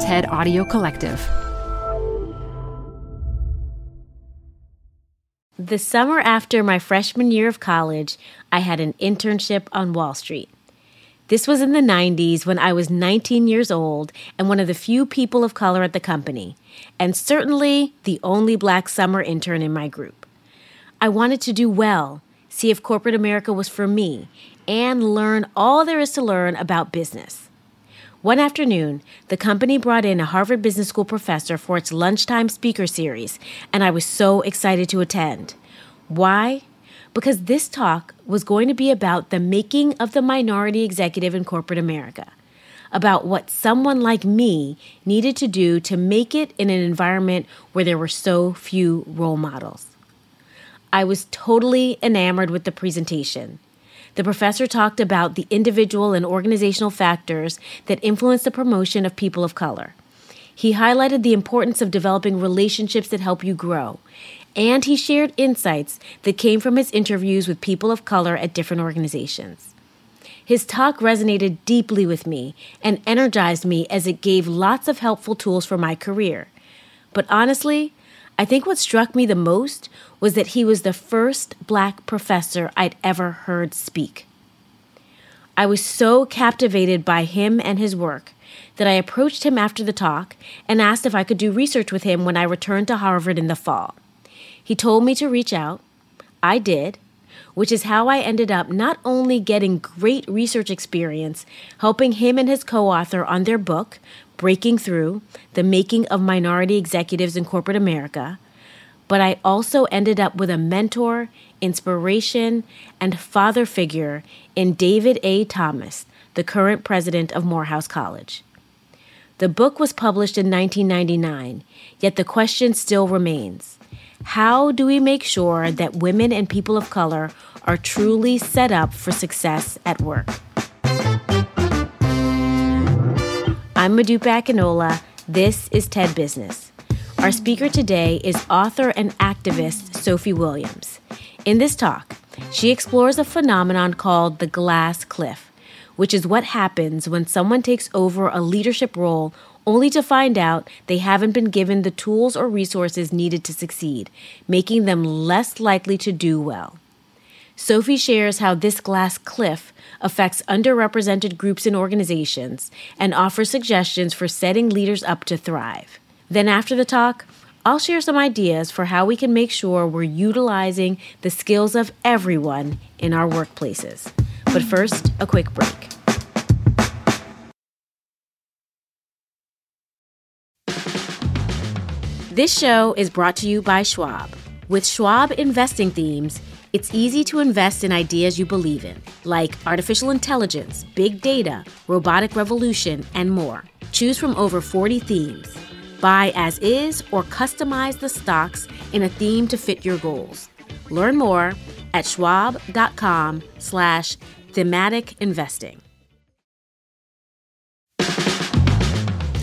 TED Audio Collective. The summer after my freshman year of college, I had an internship on Wall Street. This was in the 90s when I was 19 years old and one of the few people of color at the company, and certainly the only black summer intern in my group. I wanted to do well, see if corporate America was for me, and learn all there is to learn about business. One afternoon, the company brought in a Harvard Business School professor for its lunchtime speaker series, and I was so excited to attend. Why? because this talk was going to be about the making of the minority executive in corporate America, about what someone like me needed to do to make it in an environment where there were so few role models. I was totally enamored with the presentation. The professor talked about the individual and organizational factors that influence the promotion of people of color. He highlighted the importance of developing relationships that help you grow and he shared insights that came from his interviews with people of color at different organizations. His talk resonated deeply with me and energized me as it gave lots of helpful tools for my career. But honestly, I think what struck me the most was that he was the first black professor I'd ever heard speak. I was so captivated by him and his work that I approached him after the talk and asked if I could do research with him when I returned to Harvard in the fall. He told me to reach out. I did, which is how I ended up not only getting great research experience, helping him and his co author on their book, Breaking Through The Making of Minority Executives in Corporate America, but I also ended up with a mentor, inspiration, and father figure in David A. Thomas, the current president of Morehouse College. The book was published in 1999, yet the question still remains how do we make sure that women and people of color are truly set up for success at work? I'm Modupe Akinola. This is TED Business. Our speaker today is author and activist Sophie Williams. In this talk, she explores a phenomenon called the glass cliff, which is what happens when someone takes over a leadership role only to find out they haven't been given the tools or resources needed to succeed, making them less likely to do well. Sophie shares how this glass cliff affects underrepresented groups and organizations and offers suggestions for setting leaders up to thrive. Then, after the talk, I'll share some ideas for how we can make sure we're utilizing the skills of everyone in our workplaces. But first, a quick break. This show is brought to you by Schwab. With Schwab investing themes, it's easy to invest in ideas you believe in, like artificial intelligence, big data, robotic revolution, and more. Choose from over 40 themes. Buy as is or customize the stocks in a theme to fit your goals. Learn more at schwab.com slash thematic investing.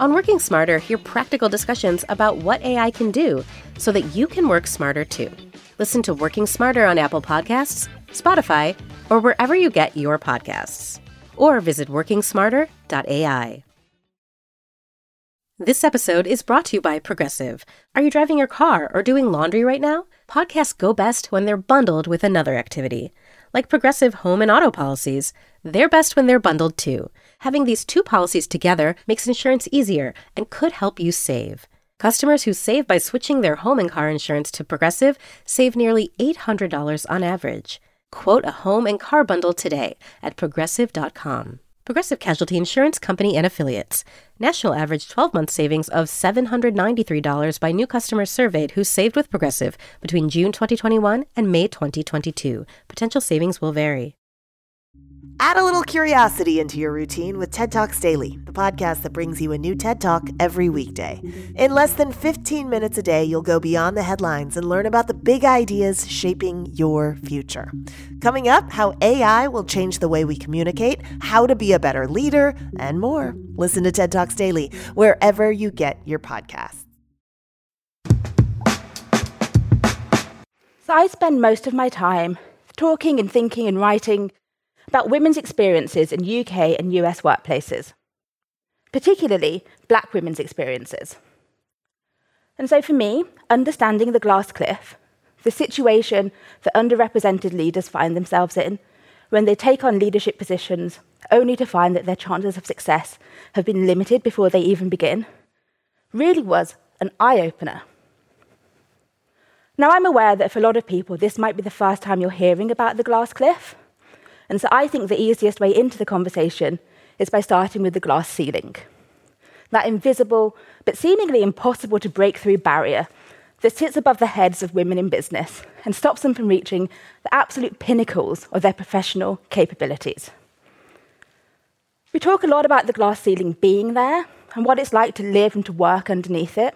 On Working Smarter, hear practical discussions about what AI can do so that you can work smarter too. Listen to Working Smarter on Apple Podcasts, Spotify, or wherever you get your podcasts. Or visit workingsmarter.ai. This episode is brought to you by Progressive. Are you driving your car or doing laundry right now? Podcasts go best when they're bundled with another activity. Like Progressive home and auto policies, they're best when they're bundled too. Having these two policies together makes insurance easier and could help you save. Customers who save by switching their home and car insurance to Progressive save nearly $800 on average. Quote a home and car bundle today at progressive.com. Progressive Casualty Insurance Company and Affiliates. National average 12 month savings of $793 by new customers surveyed who saved with Progressive between June 2021 and May 2022. Potential savings will vary. Add a little curiosity into your routine with TED Talks Daily, the podcast that brings you a new TED Talk every weekday. In less than 15 minutes a day, you'll go beyond the headlines and learn about the big ideas shaping your future. Coming up, how AI will change the way we communicate, how to be a better leader, and more. Listen to TED Talks Daily wherever you get your podcasts. So I spend most of my time talking and thinking and writing about women's experiences in UK and US workplaces, particularly black women's experiences. And so for me, understanding the glass cliff, the situation that underrepresented leaders find themselves in when they take on leadership positions only to find that their chances of success have been limited before they even begin, really was an eye opener. Now, I'm aware that for a lot of people, this might be the first time you're hearing about the glass cliff. And so I think the easiest way into the conversation is by starting with the glass ceiling. That invisible, but seemingly impossible to break through barrier that sits above the heads of women in business and stops them from reaching the absolute pinnacles of their professional capabilities. We talk a lot about the glass ceiling being there and what it's like to live and to work underneath it,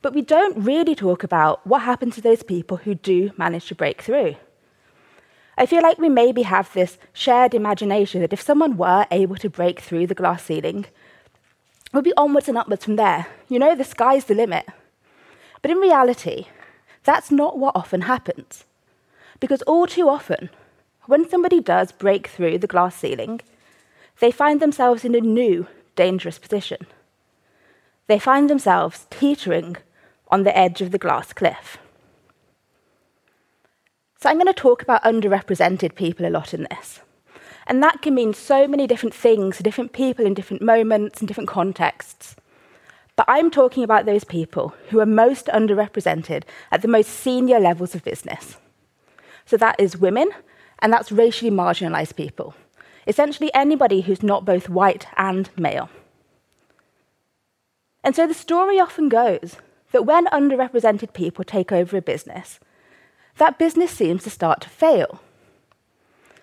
but we don't really talk about what happens to those people who do manage to break through. I feel like we maybe have this shared imagination that if someone were able to break through the glass ceiling, would be onwards and upwards from there. You know, the sky's the limit. But in reality, that's not what often happens. Because all too often, when somebody does break through the glass ceiling, they find themselves in a new, dangerous position. They find themselves teetering on the edge of the glass cliff. So I'm going to talk about underrepresented people a lot in this. And that can mean so many different things to different people in different moments and different contexts. But I'm talking about those people who are most underrepresented at the most senior levels of business. So that is women, and that's racially marginalized people. Essentially, anybody who's not both white and male. And so the story often goes that when underrepresented people take over a business, that business seems to start to fail.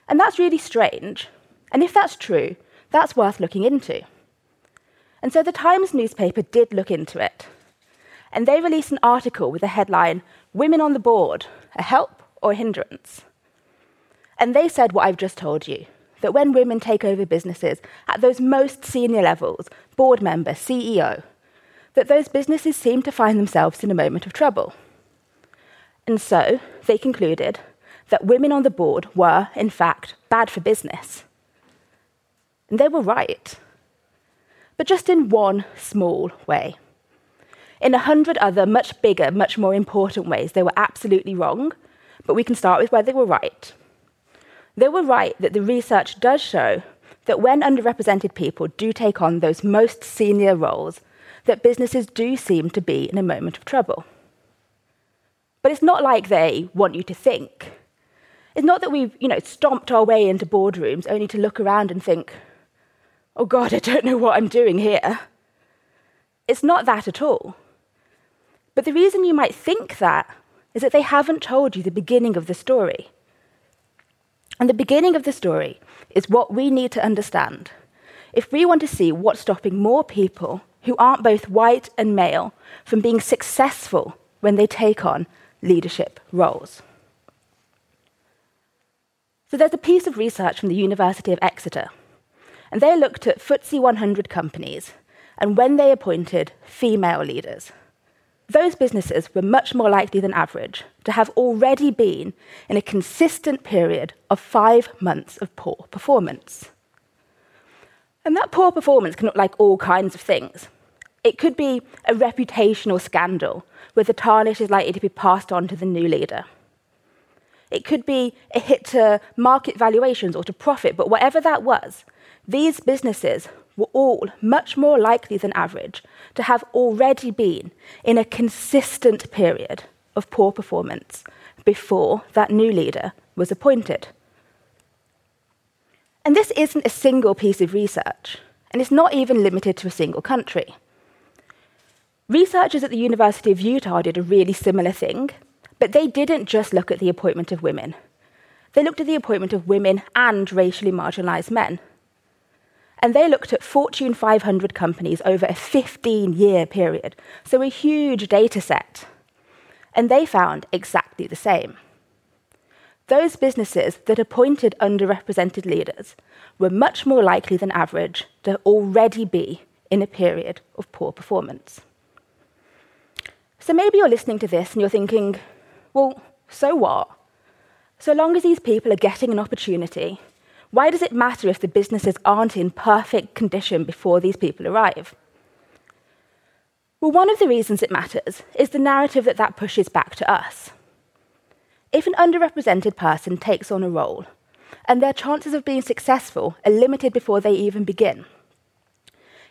And that's really strange. And if that's true, that's worth looking into. And so the Times newspaper did look into it. And they released an article with the headline Women on the Board, a help or a hindrance? And they said what I've just told you that when women take over businesses at those most senior levels, board member, CEO, that those businesses seem to find themselves in a moment of trouble. And so they concluded that women on the board were, in fact, bad for business. And they were right. But just in one small way. In a hundred other, much bigger, much more important ways, they were absolutely wrong, but we can start with where they were right. They were right that the research does show that when underrepresented people do take on those most senior roles, that businesses do seem to be in a moment of trouble. But it's not like they want you to think. It's not that we've, you know, stomped our way into boardrooms only to look around and think, oh God, I don't know what I'm doing here. It's not that at all. But the reason you might think that is that they haven't told you the beginning of the story. And the beginning of the story is what we need to understand if we want to see what's stopping more people who aren't both white and male from being successful when they take on leadership roles. So there's a piece of research from the University of Exeter, and they looked at FTSE 100 companies and when they appointed female leaders. Those businesses were much more likely than average to have already been in a consistent period of five months of poor performance. And that poor performance can look like all kinds of things. It could be a reputational scandal where the tarnish is likely to be passed on to the new leader. It could be a hit to market valuations or to profit, but whatever that was, these businesses were all much more likely than average to have already been in a consistent period of poor performance before that new leader was appointed. And this isn't a single piece of research, and it's not even limited to a single country. Researchers at the University of Utah did a really similar thing, but they didn't just look at the appointment of women. they looked at the appointment of women and racially marginalised men. And they looked at Fortune 500 companies over a 15 year period, so a huge data set. And they found exactly the same. Those businesses that appointed underrepresented leaders were much more likely than average to already be in a period of poor performance. So maybe you're listening to this and you're thinking, well, so what? So long as these people are getting an opportunity, why does it matter if the businesses aren't in perfect condition before these people arrive? Well, one of the reasons it matters is the narrative that that pushes back to us. If an underrepresented person takes on a role, and their chances of being successful are limited before they even begin,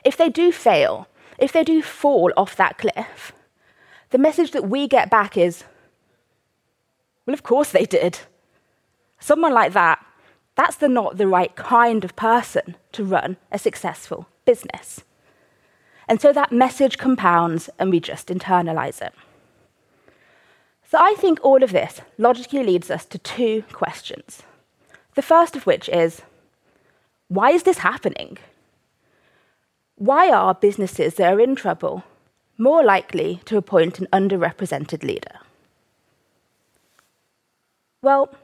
if they do fail, if they do fall off that cliff, the message that we get back is, well, of course they did. Someone like that that's the not the right kind of person to run a successful business. And so that message compounds and we just internalize it. So I think all of this logically leads us to two questions. The first of which is why is this happening? Why are businesses that are in trouble more likely to appoint an underrepresented leader? Well,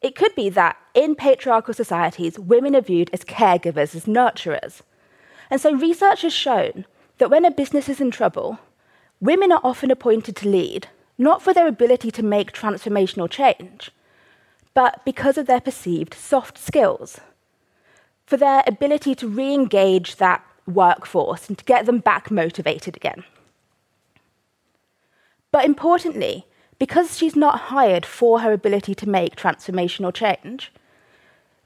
it could be that in patriarchal societies, women are viewed as caregivers, as nurturers. And so research has shown that when a business is in trouble, women are often appointed to lead, not for their ability to make transformational change, but because of their perceived soft skills, for their ability to re engage that workforce and to get them back motivated again. But importantly, because she's not hired for her ability to make transformational change,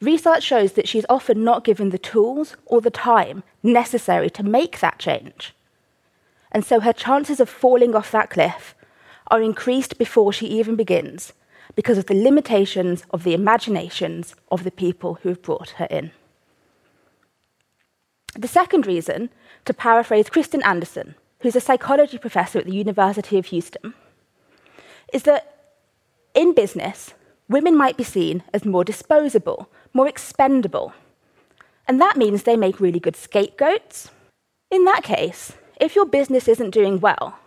research shows that she's often not given the tools or the time necessary to make that change. And so her chances of falling off that cliff are increased before she even begins because of the limitations of the imaginations of the people who have brought her in. The second reason, to paraphrase Kristin Anderson, who's a psychology professor at the University of Houston, is that in business, women might be seen as more disposable, more expendable. And that means they make really good scapegoats. In that case, if your business isn't doing well,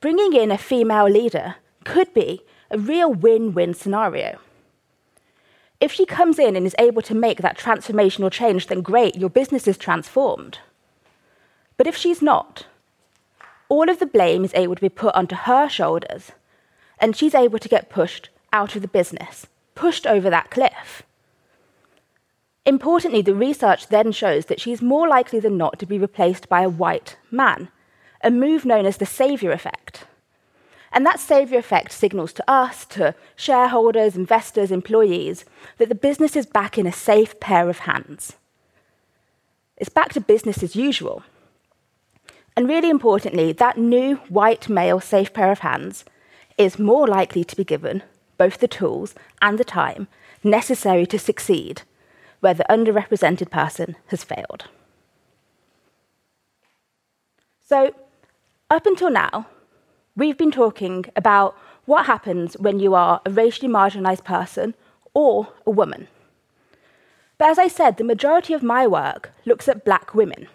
bringing in a female leader could be a real win win scenario. If she comes in and is able to make that transformational change, then great, your business is transformed. But if she's not, all of the blame is able to be put onto her shoulders and she's able to get pushed out of the business, pushed over that cliff. Importantly, the research then shows that she's more likely than not to be replaced by a white man, a move known as the savior effect. And that savior effect signals to us, to shareholders, investors, employees, that the business is back in a safe pair of hands. It's back to business as usual. And really importantly, that new white male safe pair of hands is more likely to be given both the tools and the time necessary to succeed where the underrepresented person has failed. So, up until now, we've been talking about what happens when you are a racially marginalised person or a woman. But as I said, the majority of my work looks at black women.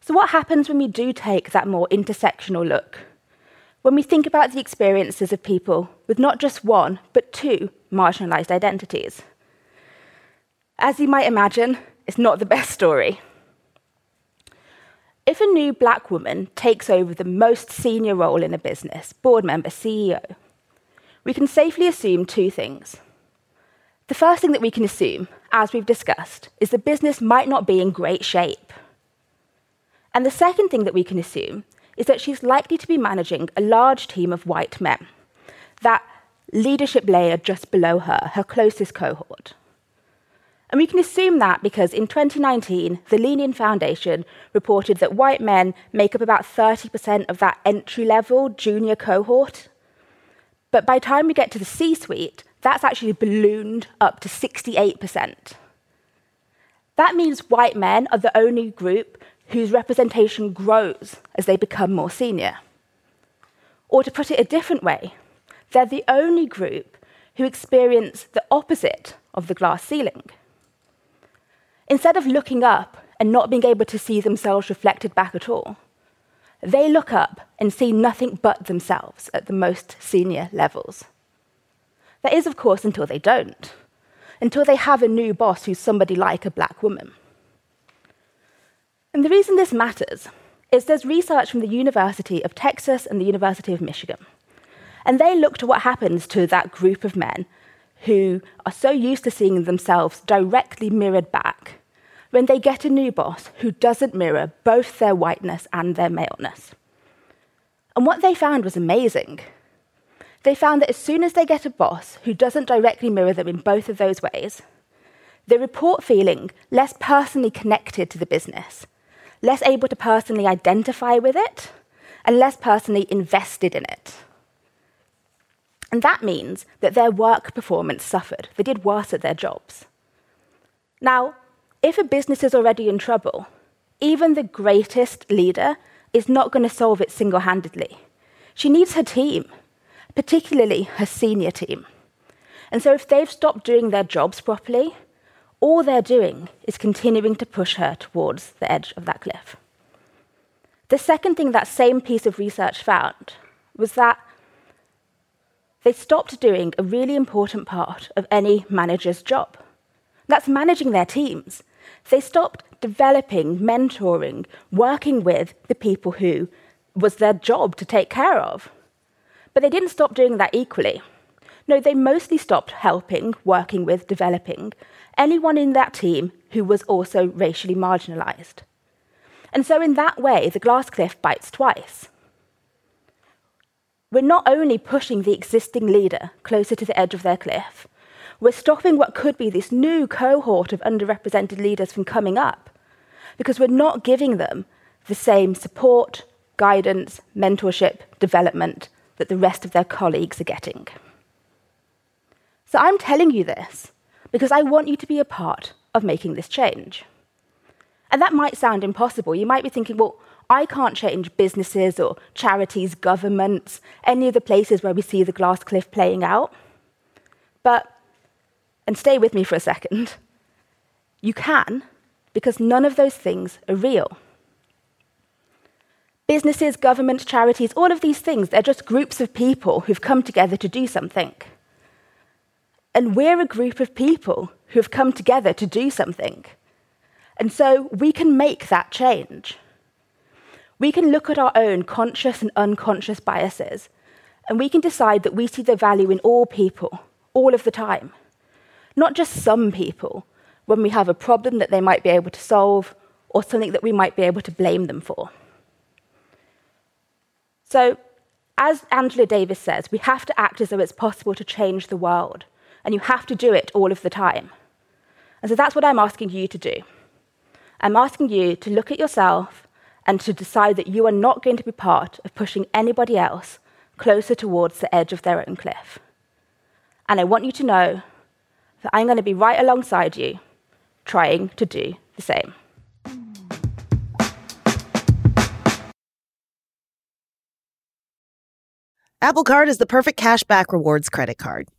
So, what happens when we do take that more intersectional look? when we think about the experiences of people with not just one, but two marginalised identities. As you might imagine, it's not the best story. If a new black woman takes over the most senior role in a business, board member, CEO, we can safely assume two things. The first thing that we can assume, as we've discussed, is the business might not be in great shape. And the second thing that we can assume is that she's likely to be managing a large team of white men, that leadership layer just below her, her closest cohort. And we can assume that because in 2019, the Lean In Foundation reported that white men make up about 30% of that entry level junior cohort. But by the time we get to the C suite, that's actually ballooned up to 68%. That means white men are the only group whose representation grows as they become more senior. Or to put it a different way, they're the only group who experience the opposite of the glass ceiling. Instead of looking up and not being able to see themselves reflected back at all, they look up and see nothing but themselves at the most senior levels. That is, of course, until they don't, until they have a new boss who's somebody like a black woman. And the reason this matters is there's research from the University of Texas and the University of Michigan. And they looked at what happens to that group of men who are so used to seeing themselves directly mirrored back when they get a new boss who doesn't mirror both their whiteness and their maleness. And what they found was amazing. They found that as soon as they get a boss who doesn't directly mirror them in both of those ways, they report feeling less personally connected to the business, less able to personally identify with it, and less personally invested in it. And that means that their work performance suffered. They did worse at their jobs. Now, if a business is already in trouble, even the greatest leader is not going to solve it single handedly. She needs her team, particularly her senior team. And so, if they've stopped doing their jobs properly, all they're doing is continuing to push her towards the edge of that cliff. The second thing that same piece of research found was that they stopped doing a really important part of any manager's job. That's managing their teams. They stopped developing, mentoring, working with the people who was their job to take care of. But they didn't stop doing that equally. No, they mostly stopped helping, working with, developing anyone in that team who was also racially marginalized. And so, in that way, the glass cliff bites twice. We're not only pushing the existing leader closer to the edge of their cliff, we're stopping what could be this new cohort of underrepresented leaders from coming up because we're not giving them the same support, guidance, mentorship, development that the rest of their colleagues are getting. So I'm telling you this because I want you to be a part of making this change. And that might sound impossible. You might be thinking, well, I can't change businesses or charities, governments, any of the places where we see the glass cliff playing out. But and stay with me for a second, you can because none of those things are real. Businesses, governments, charities, all of these things, they're just groups of people who've come together to do something. And we're a group of people who have come together to do something. And so we can make that change. We can look at our own conscious and unconscious biases, and we can decide that we see the value in all people, all of the time not just some people, when we have a problem that they might be able to solve or something that we might be able to blame them for. So, as Angela Davis says, we have to act as though it's possible to change the world, and you have to do it all of the time. And so that's what I'm asking you to do. I'm asking you to look at yourself and to decide that you are not going to be part of pushing anybody else closer towards the edge of their own cliff. And I want you to know that I'm going to be right alongside you, trying to do the same. Apple Card is the perfect cash back rewards credit card.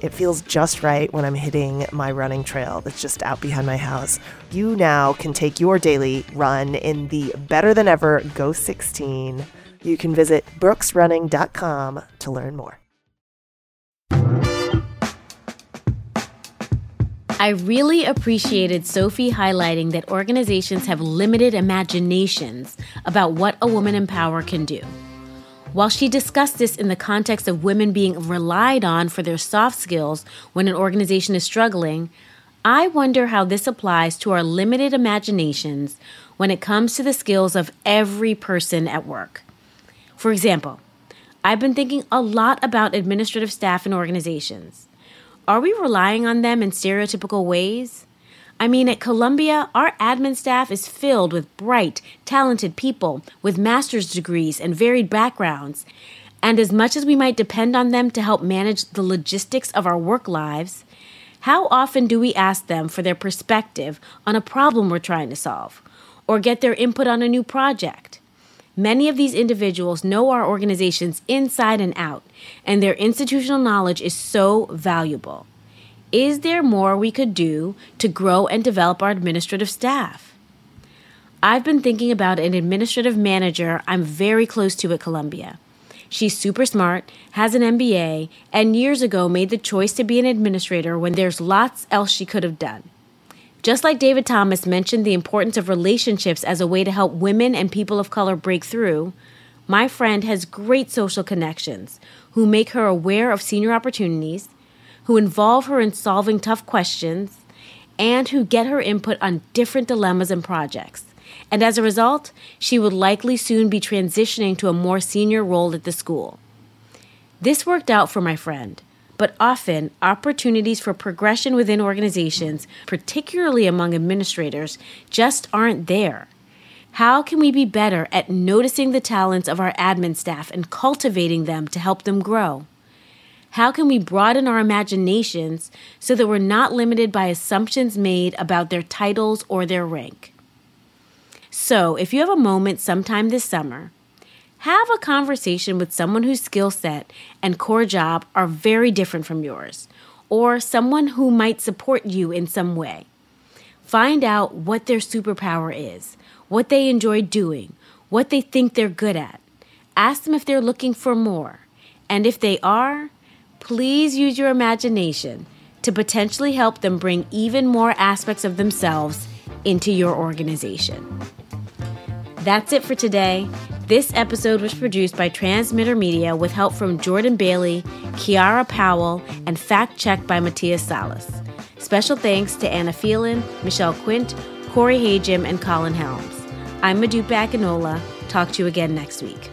it feels just right when I'm hitting my running trail that's just out behind my house. You now can take your daily run in the better than ever Ghost 16. You can visit brooksrunning.com to learn more. I really appreciated Sophie highlighting that organizations have limited imaginations about what a woman in power can do. While she discussed this in the context of women being relied on for their soft skills when an organization is struggling, I wonder how this applies to our limited imaginations when it comes to the skills of every person at work. For example, I've been thinking a lot about administrative staff in organizations. Are we relying on them in stereotypical ways? I mean, at Columbia, our admin staff is filled with bright, talented people with master's degrees and varied backgrounds. And as much as we might depend on them to help manage the logistics of our work lives, how often do we ask them for their perspective on a problem we're trying to solve or get their input on a new project? Many of these individuals know our organizations inside and out, and their institutional knowledge is so valuable. Is there more we could do to grow and develop our administrative staff? I've been thinking about an administrative manager I'm very close to at Columbia. She's super smart, has an MBA, and years ago made the choice to be an administrator when there's lots else she could have done. Just like David Thomas mentioned the importance of relationships as a way to help women and people of color break through, my friend has great social connections who make her aware of senior opportunities who involve her in solving tough questions, and who get her input on different dilemmas and projects. And as a result, she would likely soon be transitioning to a more senior role at the school. This worked out for my friend, but often opportunities for progression within organizations, particularly among administrators, just aren't there. How can we be better at noticing the talents of our admin staff and cultivating them to help them grow? How can we broaden our imaginations so that we're not limited by assumptions made about their titles or their rank? So, if you have a moment sometime this summer, have a conversation with someone whose skill set and core job are very different from yours, or someone who might support you in some way. Find out what their superpower is, what they enjoy doing, what they think they're good at. Ask them if they're looking for more. And if they are, please use your imagination to potentially help them bring even more aspects of themselves into your organization. That's it for today. This episode was produced by Transmitter Media with help from Jordan Bailey, Kiara Powell, and fact checked by Matthias Salas. Special thanks to Anna Phelan, Michelle Quint, Corey Hajim, and Colin Helms. I'm Modupe Akinola. Talk to you again next week.